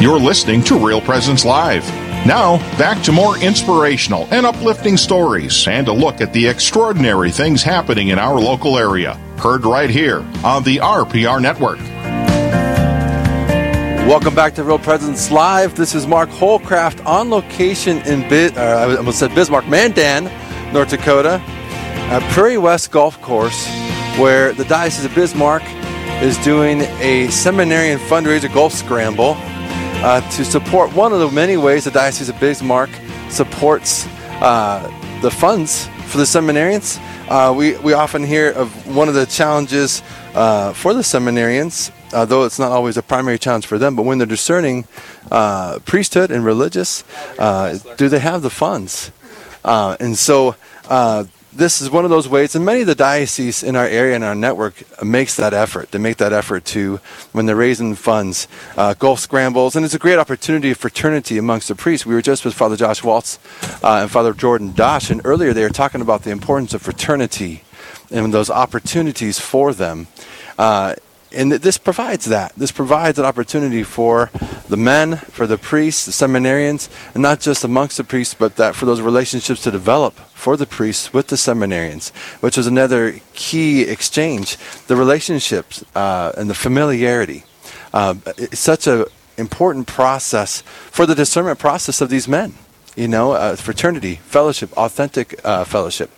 You're listening to Real Presence Live. Now, back to more inspirational and uplifting stories and a look at the extraordinary things happening in our local area. Heard right here on the RPR Network. Welcome back to Real Presence Live. This is Mark Holcraft on location in uh, I almost said Bismarck, Mandan, North Dakota, at Prairie West Golf Course, where the Diocese of Bismarck is doing a seminarian fundraiser golf scramble uh, to support one of the many ways the Diocese of Bismarck supports uh, the funds for the seminarians. Uh, we, we often hear of one of the challenges uh, for the seminarians, though it's not always a primary challenge for them, but when they're discerning uh, priesthood and religious, uh, do they have the funds? And so this is one of those ways, and many of the dioceses in our area and our network makes that effort. They make that effort to, when they're raising funds, uh, golf scrambles, and it's a great opportunity of fraternity amongst the priests. We were just with Father Josh Waltz uh, and Father Jordan Dosh, and earlier they were talking about the importance of fraternity and those opportunities for them. Uh, and this provides that. This provides an opportunity for the men, for the priests, the seminarians, and not just amongst the priests, but that for those relationships to develop for the priests with the seminarians, which is another key exchange. The relationships uh, and the familiarity. Uh, it's such an important process for the discernment process of these men. You know, uh, fraternity, fellowship, authentic uh, fellowship.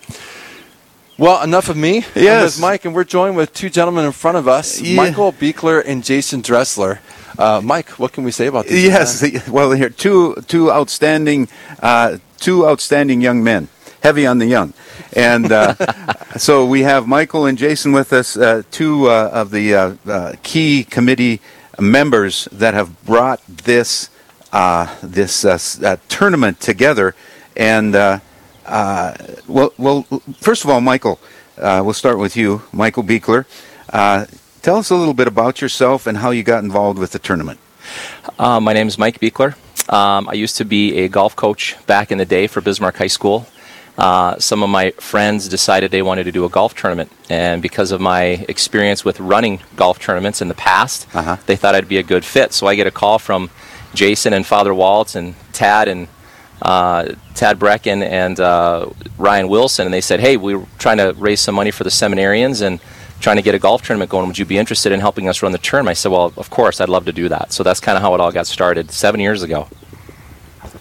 Well, enough of me. Yes. I'm Mike, and we're joined with two gentlemen in front of us, Yeah. Michael Beekler and Jason Dressler. Uh, Mike, what can we say about this? Yes, well, here two two outstanding uh, two outstanding young men, heavy on the young, and uh, so we have Michael and Jason with us, uh, two uh, of the uh, uh, key committee members that have brought this uh, this uh, uh, tournament together, and uh, well, well, first of all, Michael, uh, we'll start with you, Michael Beekler. Uh, tell us a little bit about yourself and how you got involved with the tournament. Uh, my name is Mike Beekler. Um, I used to be a golf coach back in the day for Bismarck High School. Uh, some of my friends decided they wanted to do a golf tournament, and because of my experience with running golf tournaments in the past, Uh-huh. they thought I'd be a good fit. So I get a call from Jason and Father Waltz and Tad and uh, Tad Brecken and uh, Ryan Wilson, and they said, "Hey, we we're trying to raise some money for the seminarians and trying to get a golf tournament going. Would you be interested in helping us run the tournament?" I said, "Well, of course, I'd love to do that." So that's kind of how it all got started seven years ago.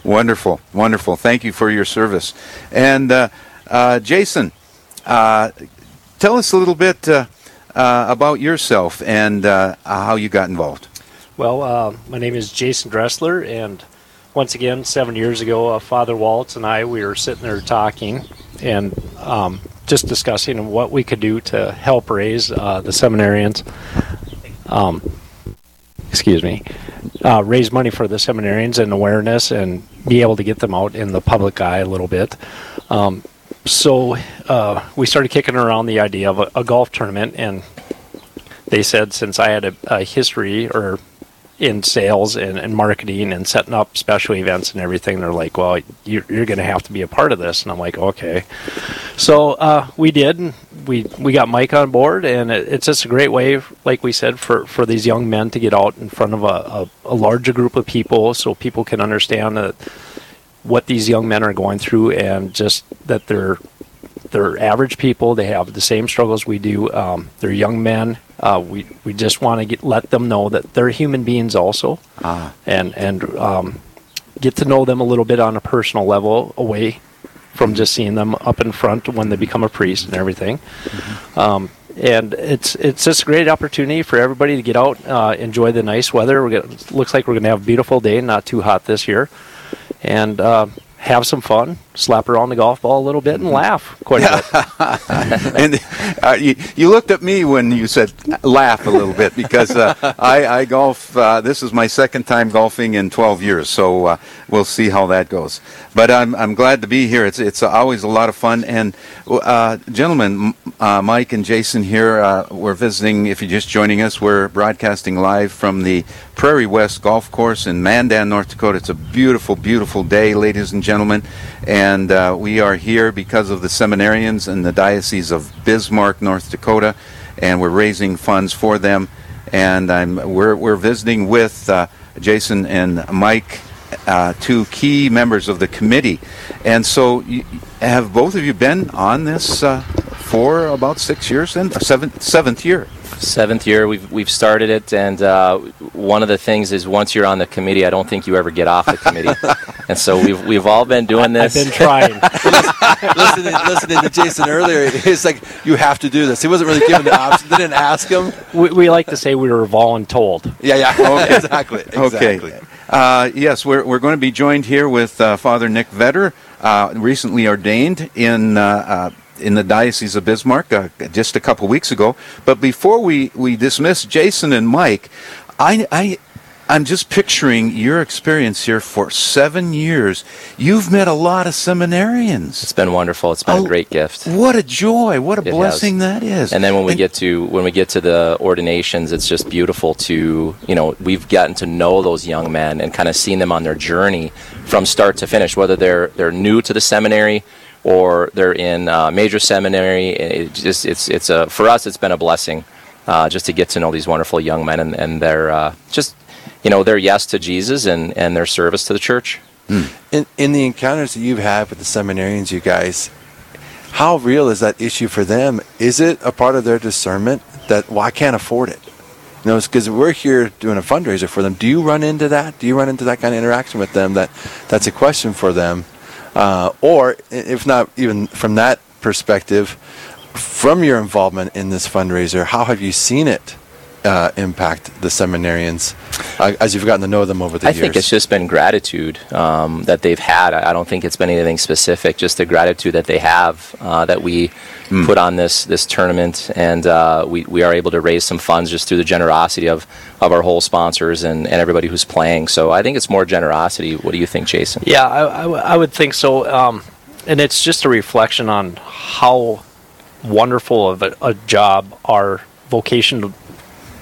Wonderful, wonderful. Thank you for your service. And uh, uh, Jason, uh, tell us a little bit uh, uh, about yourself and uh, how you got involved. Well, uh, my name is Jason Dressler, and once again, seven years ago, uh, Father Waltz and I we were sitting there talking and um, just discussing what we could do to help raise uh, the seminarians. Um, excuse me, uh, raise money for the seminarians and awareness, and be able to get them out in the public eye a little bit. Um, so uh, we started kicking around the idea of a, a golf tournament, and they said since I had a, a history or in sales and, and marketing and setting up special events and everything, they're like, well, you're, you're going to have to be a part of this. And I'm like, okay. So uh, we did. We we got Mike on board, and it, it's just a great way, like we said, for, for these young men to get out in front of a, a, a larger group of people, so people can understand that what these young men are going through, and just that they're they're average people. They have the same struggles we do. Um, they're young men. Uh, we we just want to get let them know that they're human beings also, Ah. and and um, get to know them a little bit on a personal level away from just seeing them up in front when they become a priest and everything. Um, and it's it's just a great opportunity for everybody to get out, uh, enjoy the nice weather. We're gonna, looks like we're going to have a beautiful day, not too hot this year, and uh, have some fun, slap her on the golf ball a little bit, and laugh quite a bit. and uh, you, you looked at me when you said laugh a little bit because uh, I, I golf. Uh, this is my second time golfing in 12 years, so uh, we'll see how that goes. But I'm, I'm glad to be here. It's it's always a lot of fun. And uh, gentlemen, uh, Mike and Jason here, uh, we're visiting. If you're just joining us, we're broadcasting live from the Prairie West Golf Course in Mandan, North Dakota. It's a beautiful, beautiful day, ladies and gentlemen. And uh, we are here because of the seminarians in the Diocese of Bismarck, North Dakota, and we're raising funds for them. And I'm, we're, we're visiting with uh, Jason and Mike, uh, two key members of the committee. And so, you, have both of you been on this uh, for about six years then? Seventh, seventh year? Seventh year, we've, we've started it, and uh, one of the things is once you're on the committee, I don't think you ever get off the committee. and so we've, we've all been doing this. I've been trying. listening, listening to Jason earlier, he's like, "You have to do this." He wasn't really given the option. They didn't ask him. we, we like to say we were voluntold. Yeah, yeah. exactly. Exactly. Okay. Uh, yes, we're, we're going to be joined here with uh, Father Nick Vetter, uh, recently ordained in uh, uh, in the Diocese of Bismarck uh, just a couple weeks ago. But before we, we dismiss Jason and Mike, I, I I'm just picturing your experience here for seven years. You've met a lot of seminarians. It's been wonderful. It's been Oh, a great gift. What a joy! What a It has. blessing that is. And then when we get to when we get to the ordinations, it's just beautiful to you know we've gotten to know those young men and kind of seen them on their journey from start to finish, whether they're they're new to the seminary or they're in uh, major seminary. It just it's it's a for us it's been a blessing uh, just to get to know these wonderful young men and and their uh, just you know their yes to Jesus and and their service to the church. In, in the encounters that you've had with the seminarians, you guys, how real is that issue for them? Is it a part of their discernment that, well, I can't afford it? You know, because we're here doing a fundraiser for them. Do you run into that? Do you run into that kind of interaction with them that that's a question for them? Uh, or, if not even from that perspective, from your involvement in this fundraiser, how have you seen it uh, impact the seminarians uh, as you've gotten to know them over the I years? I think it's just been gratitude um, that they've had. I I don't think it's been anything specific. Just the gratitude that they have uh, that we put on this this tournament, and uh, we we are able to raise some funds just through the generosity of of our whole sponsors and, and everybody who's playing. So I think it's more generosity. What do you think, Jason? Yeah, I, I w- I would think so. Um, and it's just a reflection on how wonderful of a, a job our vocation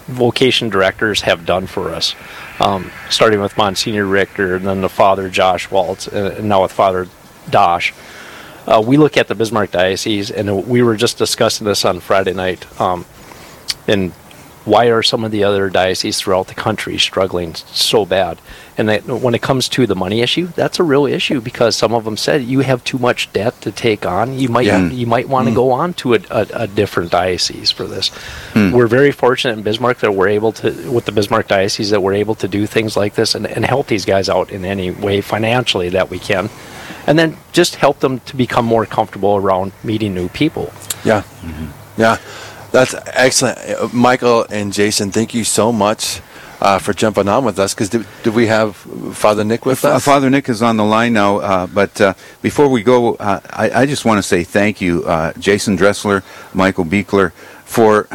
vocation directors have done for us. Um, starting with Monsignor Richter, and then the Father Josh Waltz, and, and now with Father Dosh. Uh, we look at the Bismarck Diocese, and we were just discussing this on Friday night. Um, and why are some of the other dioceses throughout the country struggling so bad? And that, when it comes to the money issue, that's a real issue because some of them said you have too much debt to take on. You might Yeah. you might want to mm. go on to a, a, a different diocese for this. Mm. We're very fortunate in Bismarck that we're able to, with the Bismarck diocese, that we're able to do things like this and, and help these guys out in any way financially that we can, and then just help them to become more comfortable around meeting new people. Yeah. Mm-hmm. Yeah. That's excellent. Uh, Michael and Jason, thank you so much uh, for jumping on with us. Because did, did we have Father Nick with Uh, us? Father Nick is on the line now, uh, but uh, before we go, uh, I, I just want to say thank you, uh, Jason Dressler, Michael Beekler, for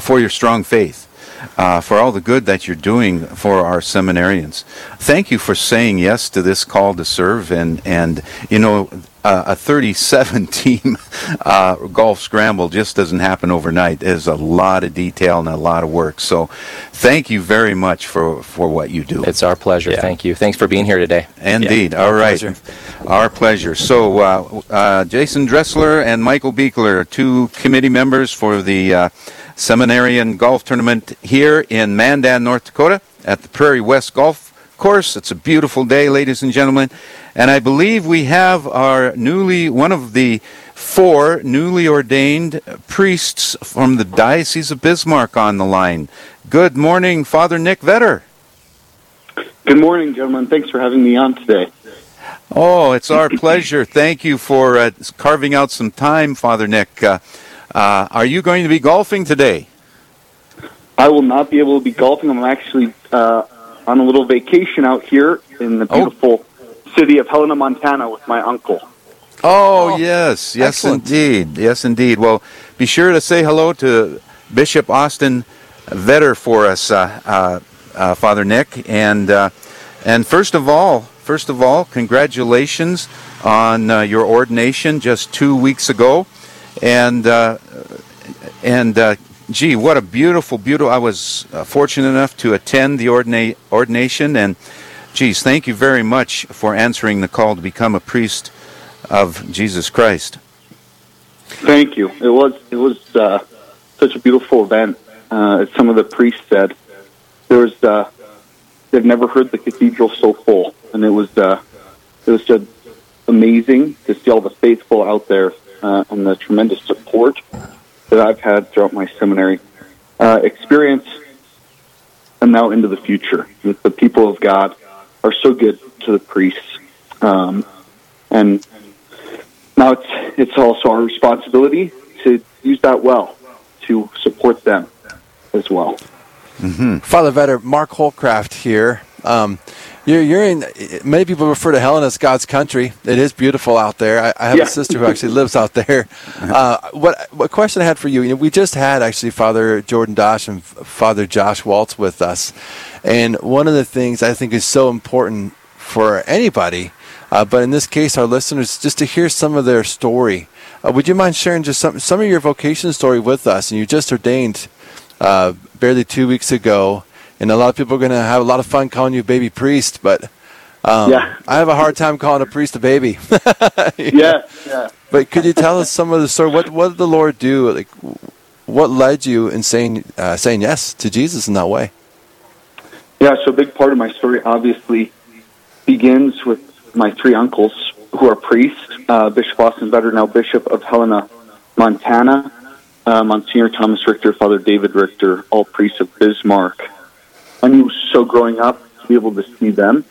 for your strong faith, uh, for all the good that you're doing for our seminarians. Thank you for saying yes to this call to serve, and and you know. Uh, a 37 team uh, golf scramble just doesn't happen overnight. There's a lot of detail and a lot of work. So, thank you very much for, for what you do. It's our pleasure. Yeah. Thank you. Thanks for being here today. Indeed. Yeah, All our right. pleasure. Our pleasure. So, uh, uh, Jason Dressler and Michael Beekler, two committee members for the uh, Seminarian Golf Tournament here in Mandan, North Dakota, at the Prairie West Golf Course. It's a beautiful day, ladies and gentlemen. And I believe we have our newly, one of the four newly ordained priests from the Diocese of Bismarck on the line. Good morning, Father Nick Vetter. Good morning, gentlemen. Thanks for having me on today. Oh, it's our pleasure. Thank you for uh, carving out some time, Father Nick. Uh, uh, are you going to be golfing today? I will not be able to be golfing. I'm actually uh, on a little vacation out here in the Oh. beautiful city of Helena, Montana, with my uncle. Oh, yes, yes, excellent. indeed, yes, indeed. Well, be sure to say hello to Bishop Austin Vetter for us, uh, uh, uh, Father Nick, and uh, and first of all, first of all, congratulations on uh, your ordination just two weeks ago, and uh, and uh, gee, what a beautiful, beautiful! I was uh, fortunate enough to attend the ordina- ordination, and geez, thank you very much for answering the call to become a priest of Jesus Christ. Thank you. It was it was uh, such a beautiful event. Uh, as some of the priests said, there was uh, they've never heard the cathedral so full, and it was uh, it was just amazing to see all the faithful out there uh, and the tremendous support that I've had throughout my seminary uh, experience, and now into the future. That the people of God are so good to the priests, um, and now it's it's also our responsibility to use that well to support them as well. Mm-hmm. Father Vetter, Mark Holcraft here. Um, you're, you're in. Many people refer to Helena as God's country. It is beautiful out there. I, I have yeah. a sister who actually lives out there. Uh, what what question I had for you? you know, we just had actually Father Jordan Dosh and Father Josh Waltz with us, and one of the things I think is so important for anybody, uh, but in this case, our listeners, just to hear some of their story. Uh, would you mind sharing just some some of your vocation story with us? And you just ordained uh, barely two weeks ago, and a lot of people are going to have a lot of fun calling you baby priest, but um, yeah. I have a hard time calling a priest a baby. yeah, yeah. But could you tell us some of the story? What what did the Lord do? Like, what led you in saying uh, saying yes to Jesus in that way? Yeah, so a big part of my story obviously begins with my three uncles who are priests. Uh, Bishop Austin Vetter, now Bishop of Helena, Montana, uh, Monsignor Thomas Richter, Father David Richter, all priests of Bismarck. I knew so growing up to be able to see them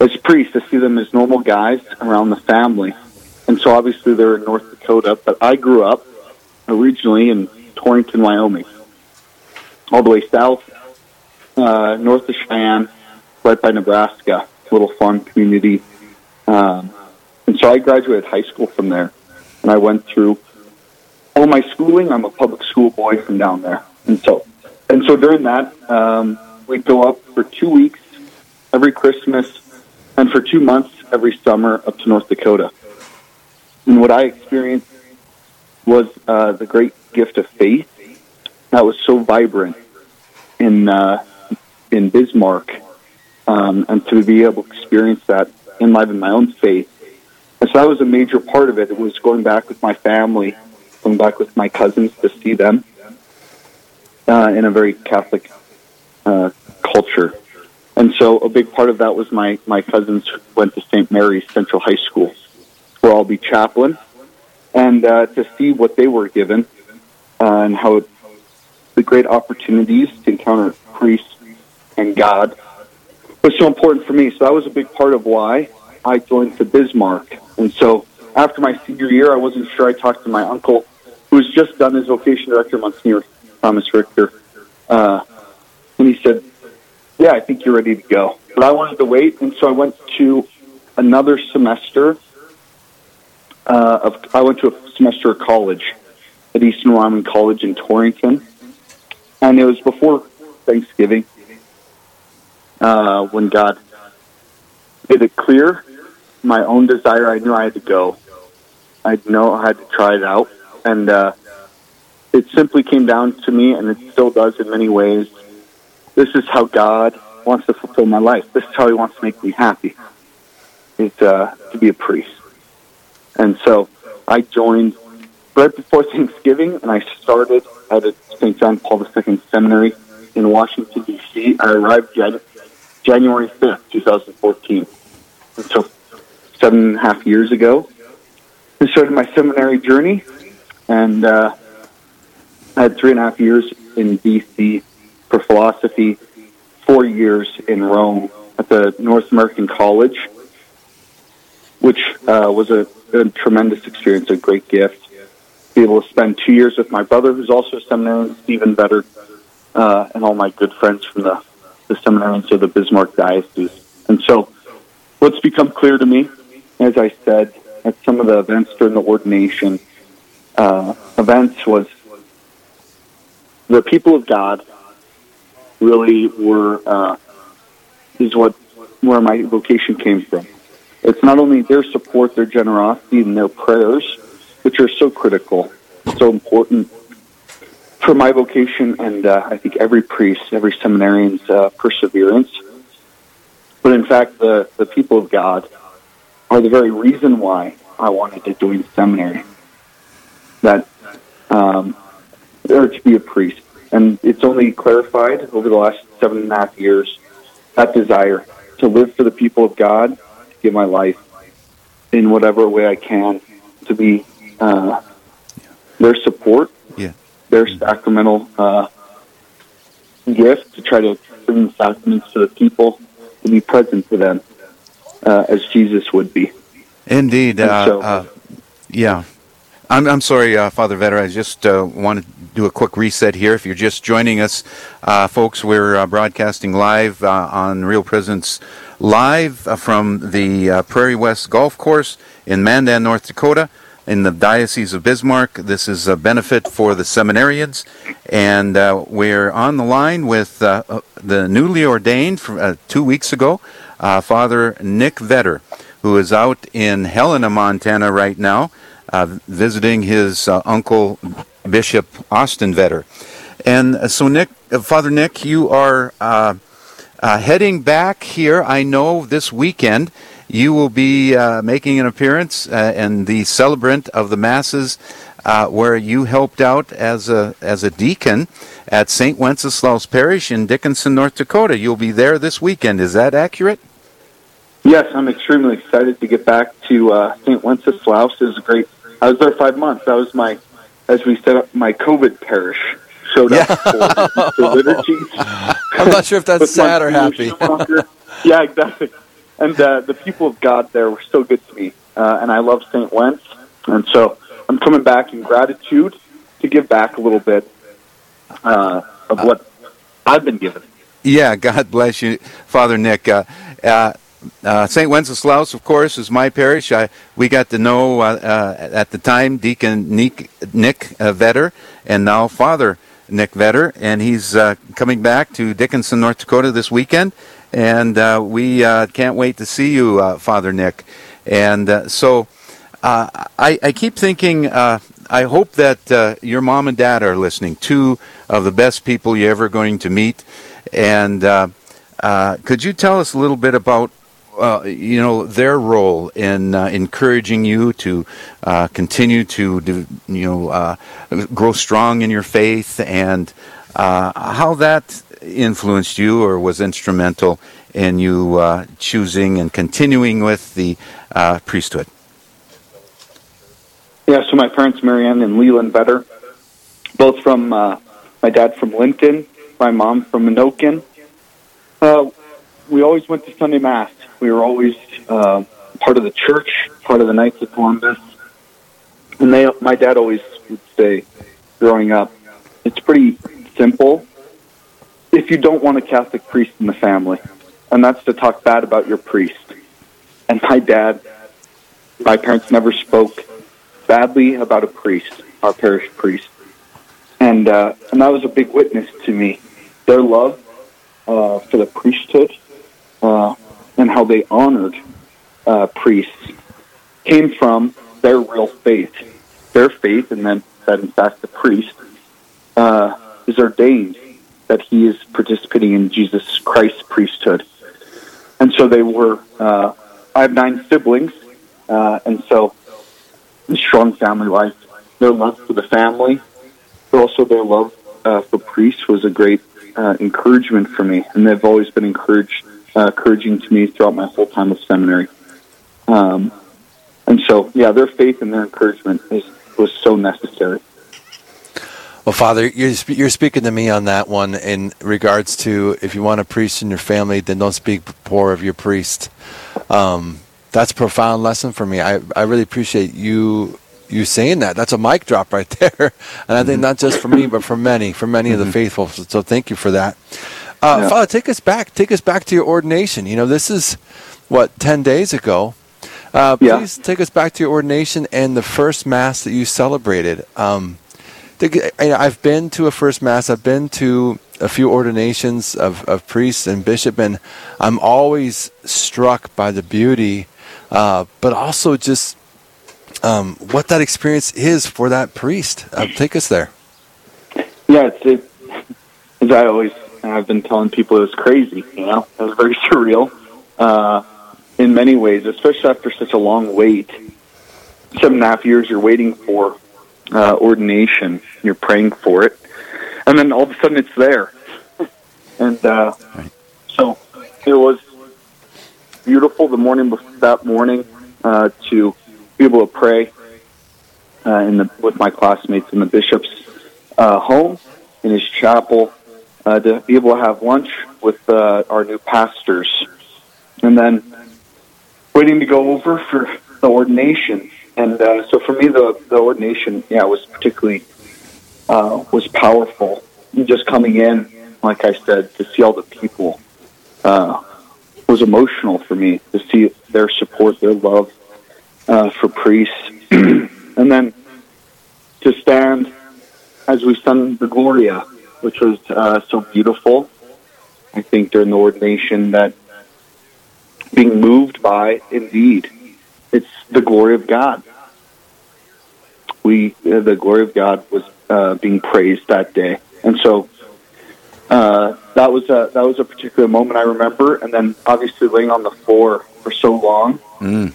as priests, to see them as normal guys around the family. And so obviously they're in North Dakota, but I grew up originally in Torrington, Wyoming, all the way south, uh, north of Cheyenne, right by Nebraska, little farm community. Um, and so I graduated high school from there, and I went through all my schooling. I'm a public school boy from down there, and so and so during that, um, we'd go up for two weeks every Christmas, and for two months every summer up to North Dakota. And what I experienced was uh, the great gift of faith that was so vibrant in uh, in Bismarck, um, and to be able to experience that in life in my own faith. And so that was a major part of it. It was going back with my family going back with my cousins to see them uh, in a very Catholic uh, culture. And so a big part of that was my, my cousins went to St. Mary's Central High School, where I'll be chaplain, and uh, to see what they were given uh, and how the great opportunities to encounter priests and God was so important for me. So that was a big part of why I joined the Bismarck. And so after my senior year, I wasn't sure. I talked to my uncle who's just done his vocation director, Monsignor Thomas Richter. Uh, and he said, Yeah, I think you're ready to go. But I wanted to wait, and so I went to another semester uh, of I went to a semester of college at Eastern Wyoming College in Torrington, and it was before Thanksgiving uh, when God made it clear my own desire. I knew I had to go. I know I had to try it out, and uh, it simply came down to me, and it still does in many ways. This is how God wants to fulfill my life. This is how He wants to make me happy. Is uh, to be a priest, and so I joined right before Thanksgiving, and I started at St. John Paul II Seminary in Washington D.C. I arrived Jan- January fifth, two thousand fourteen, and so seven and a half years ago. I started my seminary journey, and uh, I had three and a half years in DC for philosophy, four years in Rome at the North American College, which uh, was a, a, tremendous experience, a great gift. Be able to spend two years with my brother, who's also a seminarian, Stephen Vetter, uh, and all my good friends from the, the seminarians of the Bismarck Diocese. And so, what's become clear to me, as I said, at some of the events during the ordination, uh, events was the people of God really were uh, is what where my vocation came from. It's not only their support, their generosity, and their prayers, which are so critical, so important for my vocation, and uh, I think every priest, every seminarian's uh, perseverance. But in fact, the the people of God are the very reason why I wanted to join seminary that um, or to be a priest. And it's only clarified over the last seven and a half years that desire to live for the people of God, to give my life in whatever way I can to be uh, their support, Yeah. their sacramental uh, gift to try to bring the sacraments to the people, to be present to them uh, as Jesus would be. Indeed. Uh, so- uh, yeah. I'm, I'm sorry, uh, Father Vetter. I just uh, want to do a quick reset here. If you're just joining us, uh, folks, we're uh, broadcasting live uh, on Real Presence Live uh, from the Prairie West Golf Course in Mandan, North Dakota, in the Diocese of Bismarck. This is a benefit for the seminarians, and we're on the line with the newly ordained from two weeks ago, Father Nick Vetter, who is out in Helena, Montana right now, visiting his uh, uncle, Bishop Austin Vetter. And uh, so, Nick, uh, Father Nick, you are uh, uh, heading back here. I know this weekend you will be uh, making an appearance uh, in the celebrant of the masses, uh, where you helped out as a as a deacon at St. Wenceslaus Parish in Dickinson, North Dakota. You'll be there this weekend. Is that accurate? Yes, I'm extremely excited to get back to uh, St. Wenceslaus. It was a great. I was there five months. That was my, as we set up, my COVID parish. Showed up for the liturgies. I'm not sure if that's sad or happy. Yeah, exactly. And uh, the people of God there were so good to me, uh, and I love St. Wentz, and so I'm coming back in gratitude to give back a little bit uh, of what I've been given. Yeah, God bless you, Father Nick. Uh, uh, uh, St. Wenceslaus, of course, is my parish. I, we got to know uh, uh, at the time Deacon Nick, Nick uh, Vetter and now Father Nick Vetter, and he's uh, coming back to Dickinson, North Dakota this weekend. And we can't wait to see you, Father Nick. And so I, I keep thinking, I hope that your mom and dad are listening. Two of the best people you're ever going to meet. And could you tell us a little bit about, uh, you know, their role in uh, encouraging you to uh, continue to, do, you know, uh, grow strong in your faith, and uh, how that influenced you or was instrumental in you uh, choosing and continuing with the priesthood? Yeah, so my parents, Marianne and Leland Vetter, both from my dad from Lincoln, my mom from Minokin. We always went to Sunday Mass. We were always uh, part of the church, part of the Knights of Columbus. And they, my dad always would say, growing up, it's pretty simple if you don't want a Catholic priest in the family, and that's to talk bad about your priest. And my dad, my parents never spoke badly about a priest, our parish priest, and uh, and that was a big witness to me. Their love uh, for the priesthood uh, and how they honored uh, priests came from their real faith, their faith, and then that in fact the priest uh, is ordained that he is participating in Jesus Christ's priesthood, and so they were. Uh, I have nine siblings, uh, and so strong family life. Their love for the family, but also their love uh, for priests was a great uh, encouragement for me, and they've always been encouraged, uh, encouraging to me throughout my whole time of seminary. Um, and so, yeah, their faith and their encouragement is, was so necessary. Well, Father, you're, you're speaking to me on that one in regards to if you want a priest in your family, then don't speak poor of your priest. Um, that's a profound lesson for me. I, I really appreciate you you saying that. That's a mic drop right there, and I think not just for me, but for many, for many of the faithful. So, so thank you for that. Uh, Yeah. Father, take us back. Take us back to your ordination. You know, this is what ten days ago. Uh, Yeah. Please take us back to your ordination and the first mass that you celebrated. Um, I've been to a first mass. I've been to a few ordinations of, of priests and bishop, and I'm always struck by the beauty, uh, but also just um, what that experience is for that priest. Uh, take us there. Yeah, it's it, as I always I've been telling people it was crazy. You know, it was very surreal uh, in many ways, especially after such a long wait. Seven and a half years you're waiting for uh, ordination. You're praying for it, and then all of a sudden it's there. and uh, so it was beautiful the morning bef- that morning uh, to be able to pray uh, in the, with my classmates in the bishop's uh, home in his chapel, uh, to be able to have lunch with uh, our new pastors, and then waiting to go over for the ordination. And uh, so for me, the, the ordination, yeah, was particularly uh, was powerful. Just coming in, like I said, to see all the people uh, was emotional for me to see their support, their love uh, for priests, and then to stand as we sung the Gloria, which was uh, so beautiful. I think during the ordination that being moved by, indeed, it's the glory of God. We, uh, the glory of God was uh, being praised that day, and so uh, that was a that was a particular moment I remember. And then obviously laying on the floor for so long, Mm.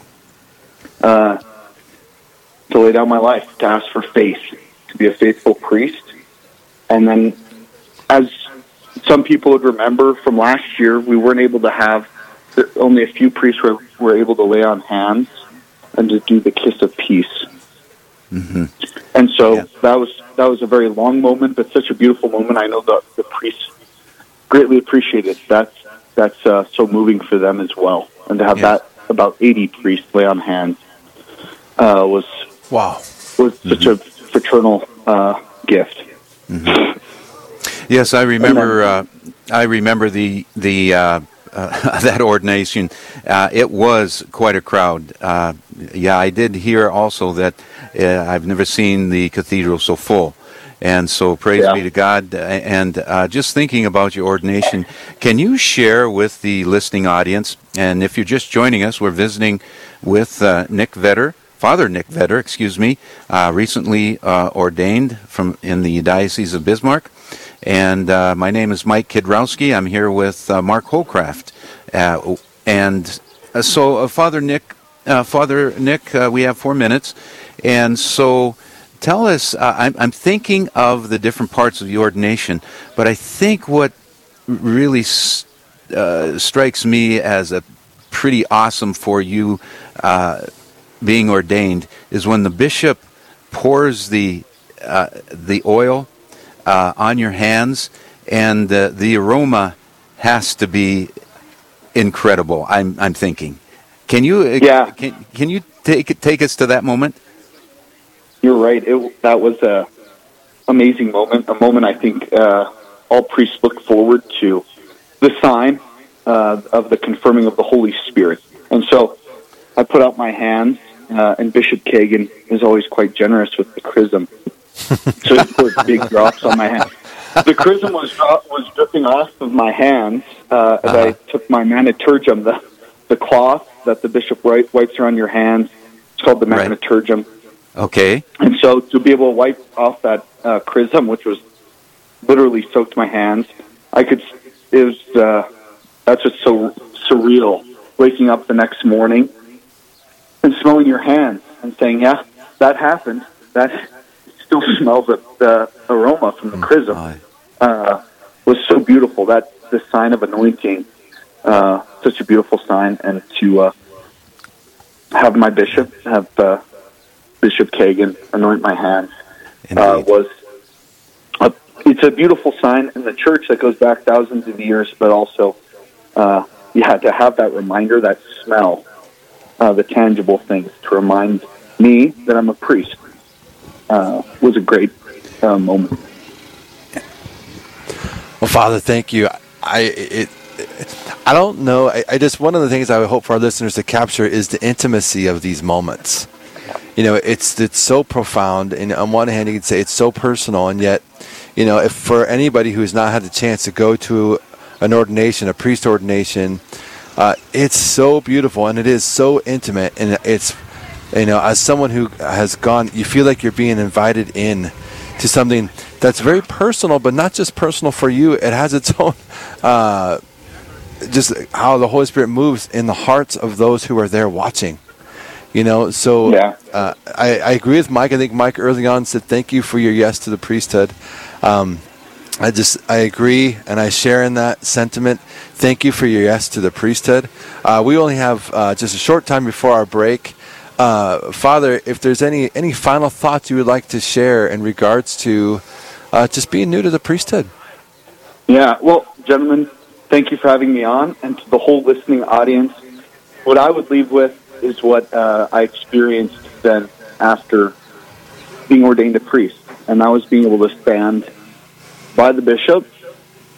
uh, to lay down my life, to ask for faith, to be a faithful priest, and then as some people would remember from last year, we weren't able to have only a few priests were, were able to lay on hands and to do the kiss of peace. hmm And so Yeah. that was that was a very long moment, but such a beautiful moment. I know the the priests greatly appreciate it. That's that's uh, so moving for them as well, and to have Yes. that about eighty priests lay on hands uh, was Wow. was such a fraternal uh, gift. Yes, I remember. Uh, I remember the the uh, uh, that ordination. Uh, it was quite a crowd. Uh, yeah, I did hear also that uh, I've never seen the cathedral so full. And so, praise Yeah. be to God. And uh, just thinking about your ordination, can you share with the listening audience? And if you're just joining us, we're visiting with uh, Nick Vetter, Father Nick Vetter, excuse me, uh, recently uh, ordained from in the Diocese of Bismarck. And uh, my name is Mike Kidrowski. I'm here with uh, Mark Holcraft. Uh, and uh, so, uh, Father Nick, uh, Father Nick, we have four minutes. And so, tell us. I'm, I'm thinking of the different parts of the ordination, but I think what really strikes me as a pretty awesome for you being ordained is when the bishop pours the the oil uh, on your hands, and uh, the aroma has to be incredible. I'm I'm thinking. Can you uh, Yeah. can can you take take us to that moment? You're right. It, that was a amazing moment. A moment I think uh, all priests look forward to. The sign uh, of the confirming of the Holy Spirit. And so I put out my hands, uh, and Bishop Kagan is always quite generous with the chrism. So he poured big drops on my hands. The chrism was dro- was dripping off of my hands uh, as I took my manutergium, the the cloth that the bishop wi- wipes around your hands. It's called the Right. Okay. And so to be able to wipe off that uh, chrism, which was literally soaked my hands, I could. It was uh, that's just so surreal. Waking up the next morning and smelling your hands and saying, "Yeah, that happened. That still smells the, the aroma from the chrism." Uh, was so beautiful. That the sign of anointing, uh, such a beautiful sign, and to uh, have my bishop, have uh, Bishop Kagan anoint my hands, uh, was a, it's a beautiful sign in the church that goes back thousands of years, but also, uh, yeah, to have that reminder, that smell, uh, the tangible things to remind me that I'm a priest, uh, was a great uh, moment. Well, Father, thank you. I it, I don't know. I, I just one of the things I would hope for our listeners to capture is the intimacy of these moments. You know, it's it's so profound, and on one hand, you can say it's so personal, and yet, you know, if for anybody who's not had the chance to go to an ordination, a priest ordination, uh, it's so beautiful, and it is so intimate, and it's you know, as someone who has gone, you feel like you're being invited in to something that's very personal, but not just personal for you. It has its own, uh, just how the Holy Spirit moves in the hearts of those who are there watching. You know, so Yeah. uh, I, I agree with Mike. I think Mike early on said, "Thank you for your yes to the priesthood." Um, I just I agree and I share in that sentiment. Thank you for your yes to the priesthood. Uh, we only have uh, just a short time before our break. Uh, Father, if there's any any final thoughts you would like to share in regards to uh, just being new to the priesthood. Yeah, well, gentlemen, thank you for having me on, and to the whole listening audience, what I would leave with is what uh, I experienced then after being ordained a priest, and that was being able to stand by the bishop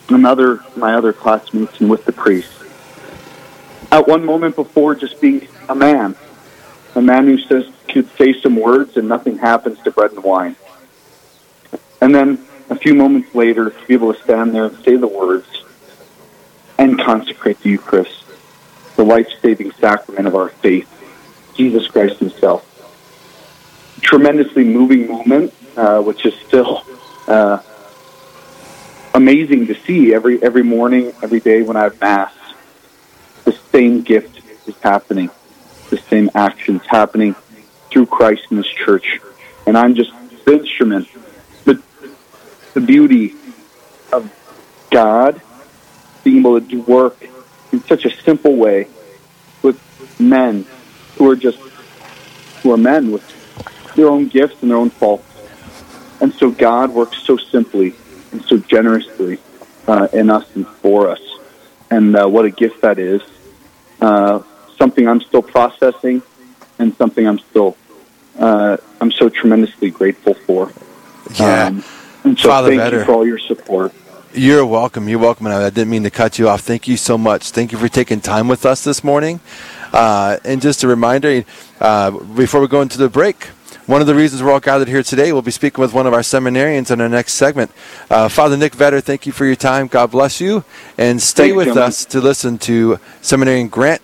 and other my other classmates and with the priest. At one moment before, just being a man, a man who says could say some words and nothing happens to bread and wine, and then a few moments later to be able to stand there and say the words and consecrate the Eucharist, the life-saving sacrament of our faith, Jesus Christ Himself. Tremendously moving moment, uh, which is still. Uh, amazing to see every every morning, every day when I have mass. The same gift is happening, the same actions happening through Christ in this church, and I'm just the instrument. The the beauty of God being able to do work in such a simple way with men who are just who are men with their own gifts and their own faults. And so God works so simply and so generously uh, in us and for us. And uh, what a gift that is. Uh, something I'm still processing and something I'm still, uh, I'm so tremendously grateful for. Yeah. Um, and so Father thank Vetter. you for all your support. You're welcome. You're welcome. And I didn't mean to cut you off. Thank you so much. Thank you for taking time with us this morning. Uh, and just a reminder uh, before we go into the break, one of the reasons we're all gathered here today, we'll be speaking with one of our seminarians in our next segment. Uh, Father Nick Vetter, thank you for your time. God bless you. And stay Thanks, with gentlemen. us to listen to Seminarian Grant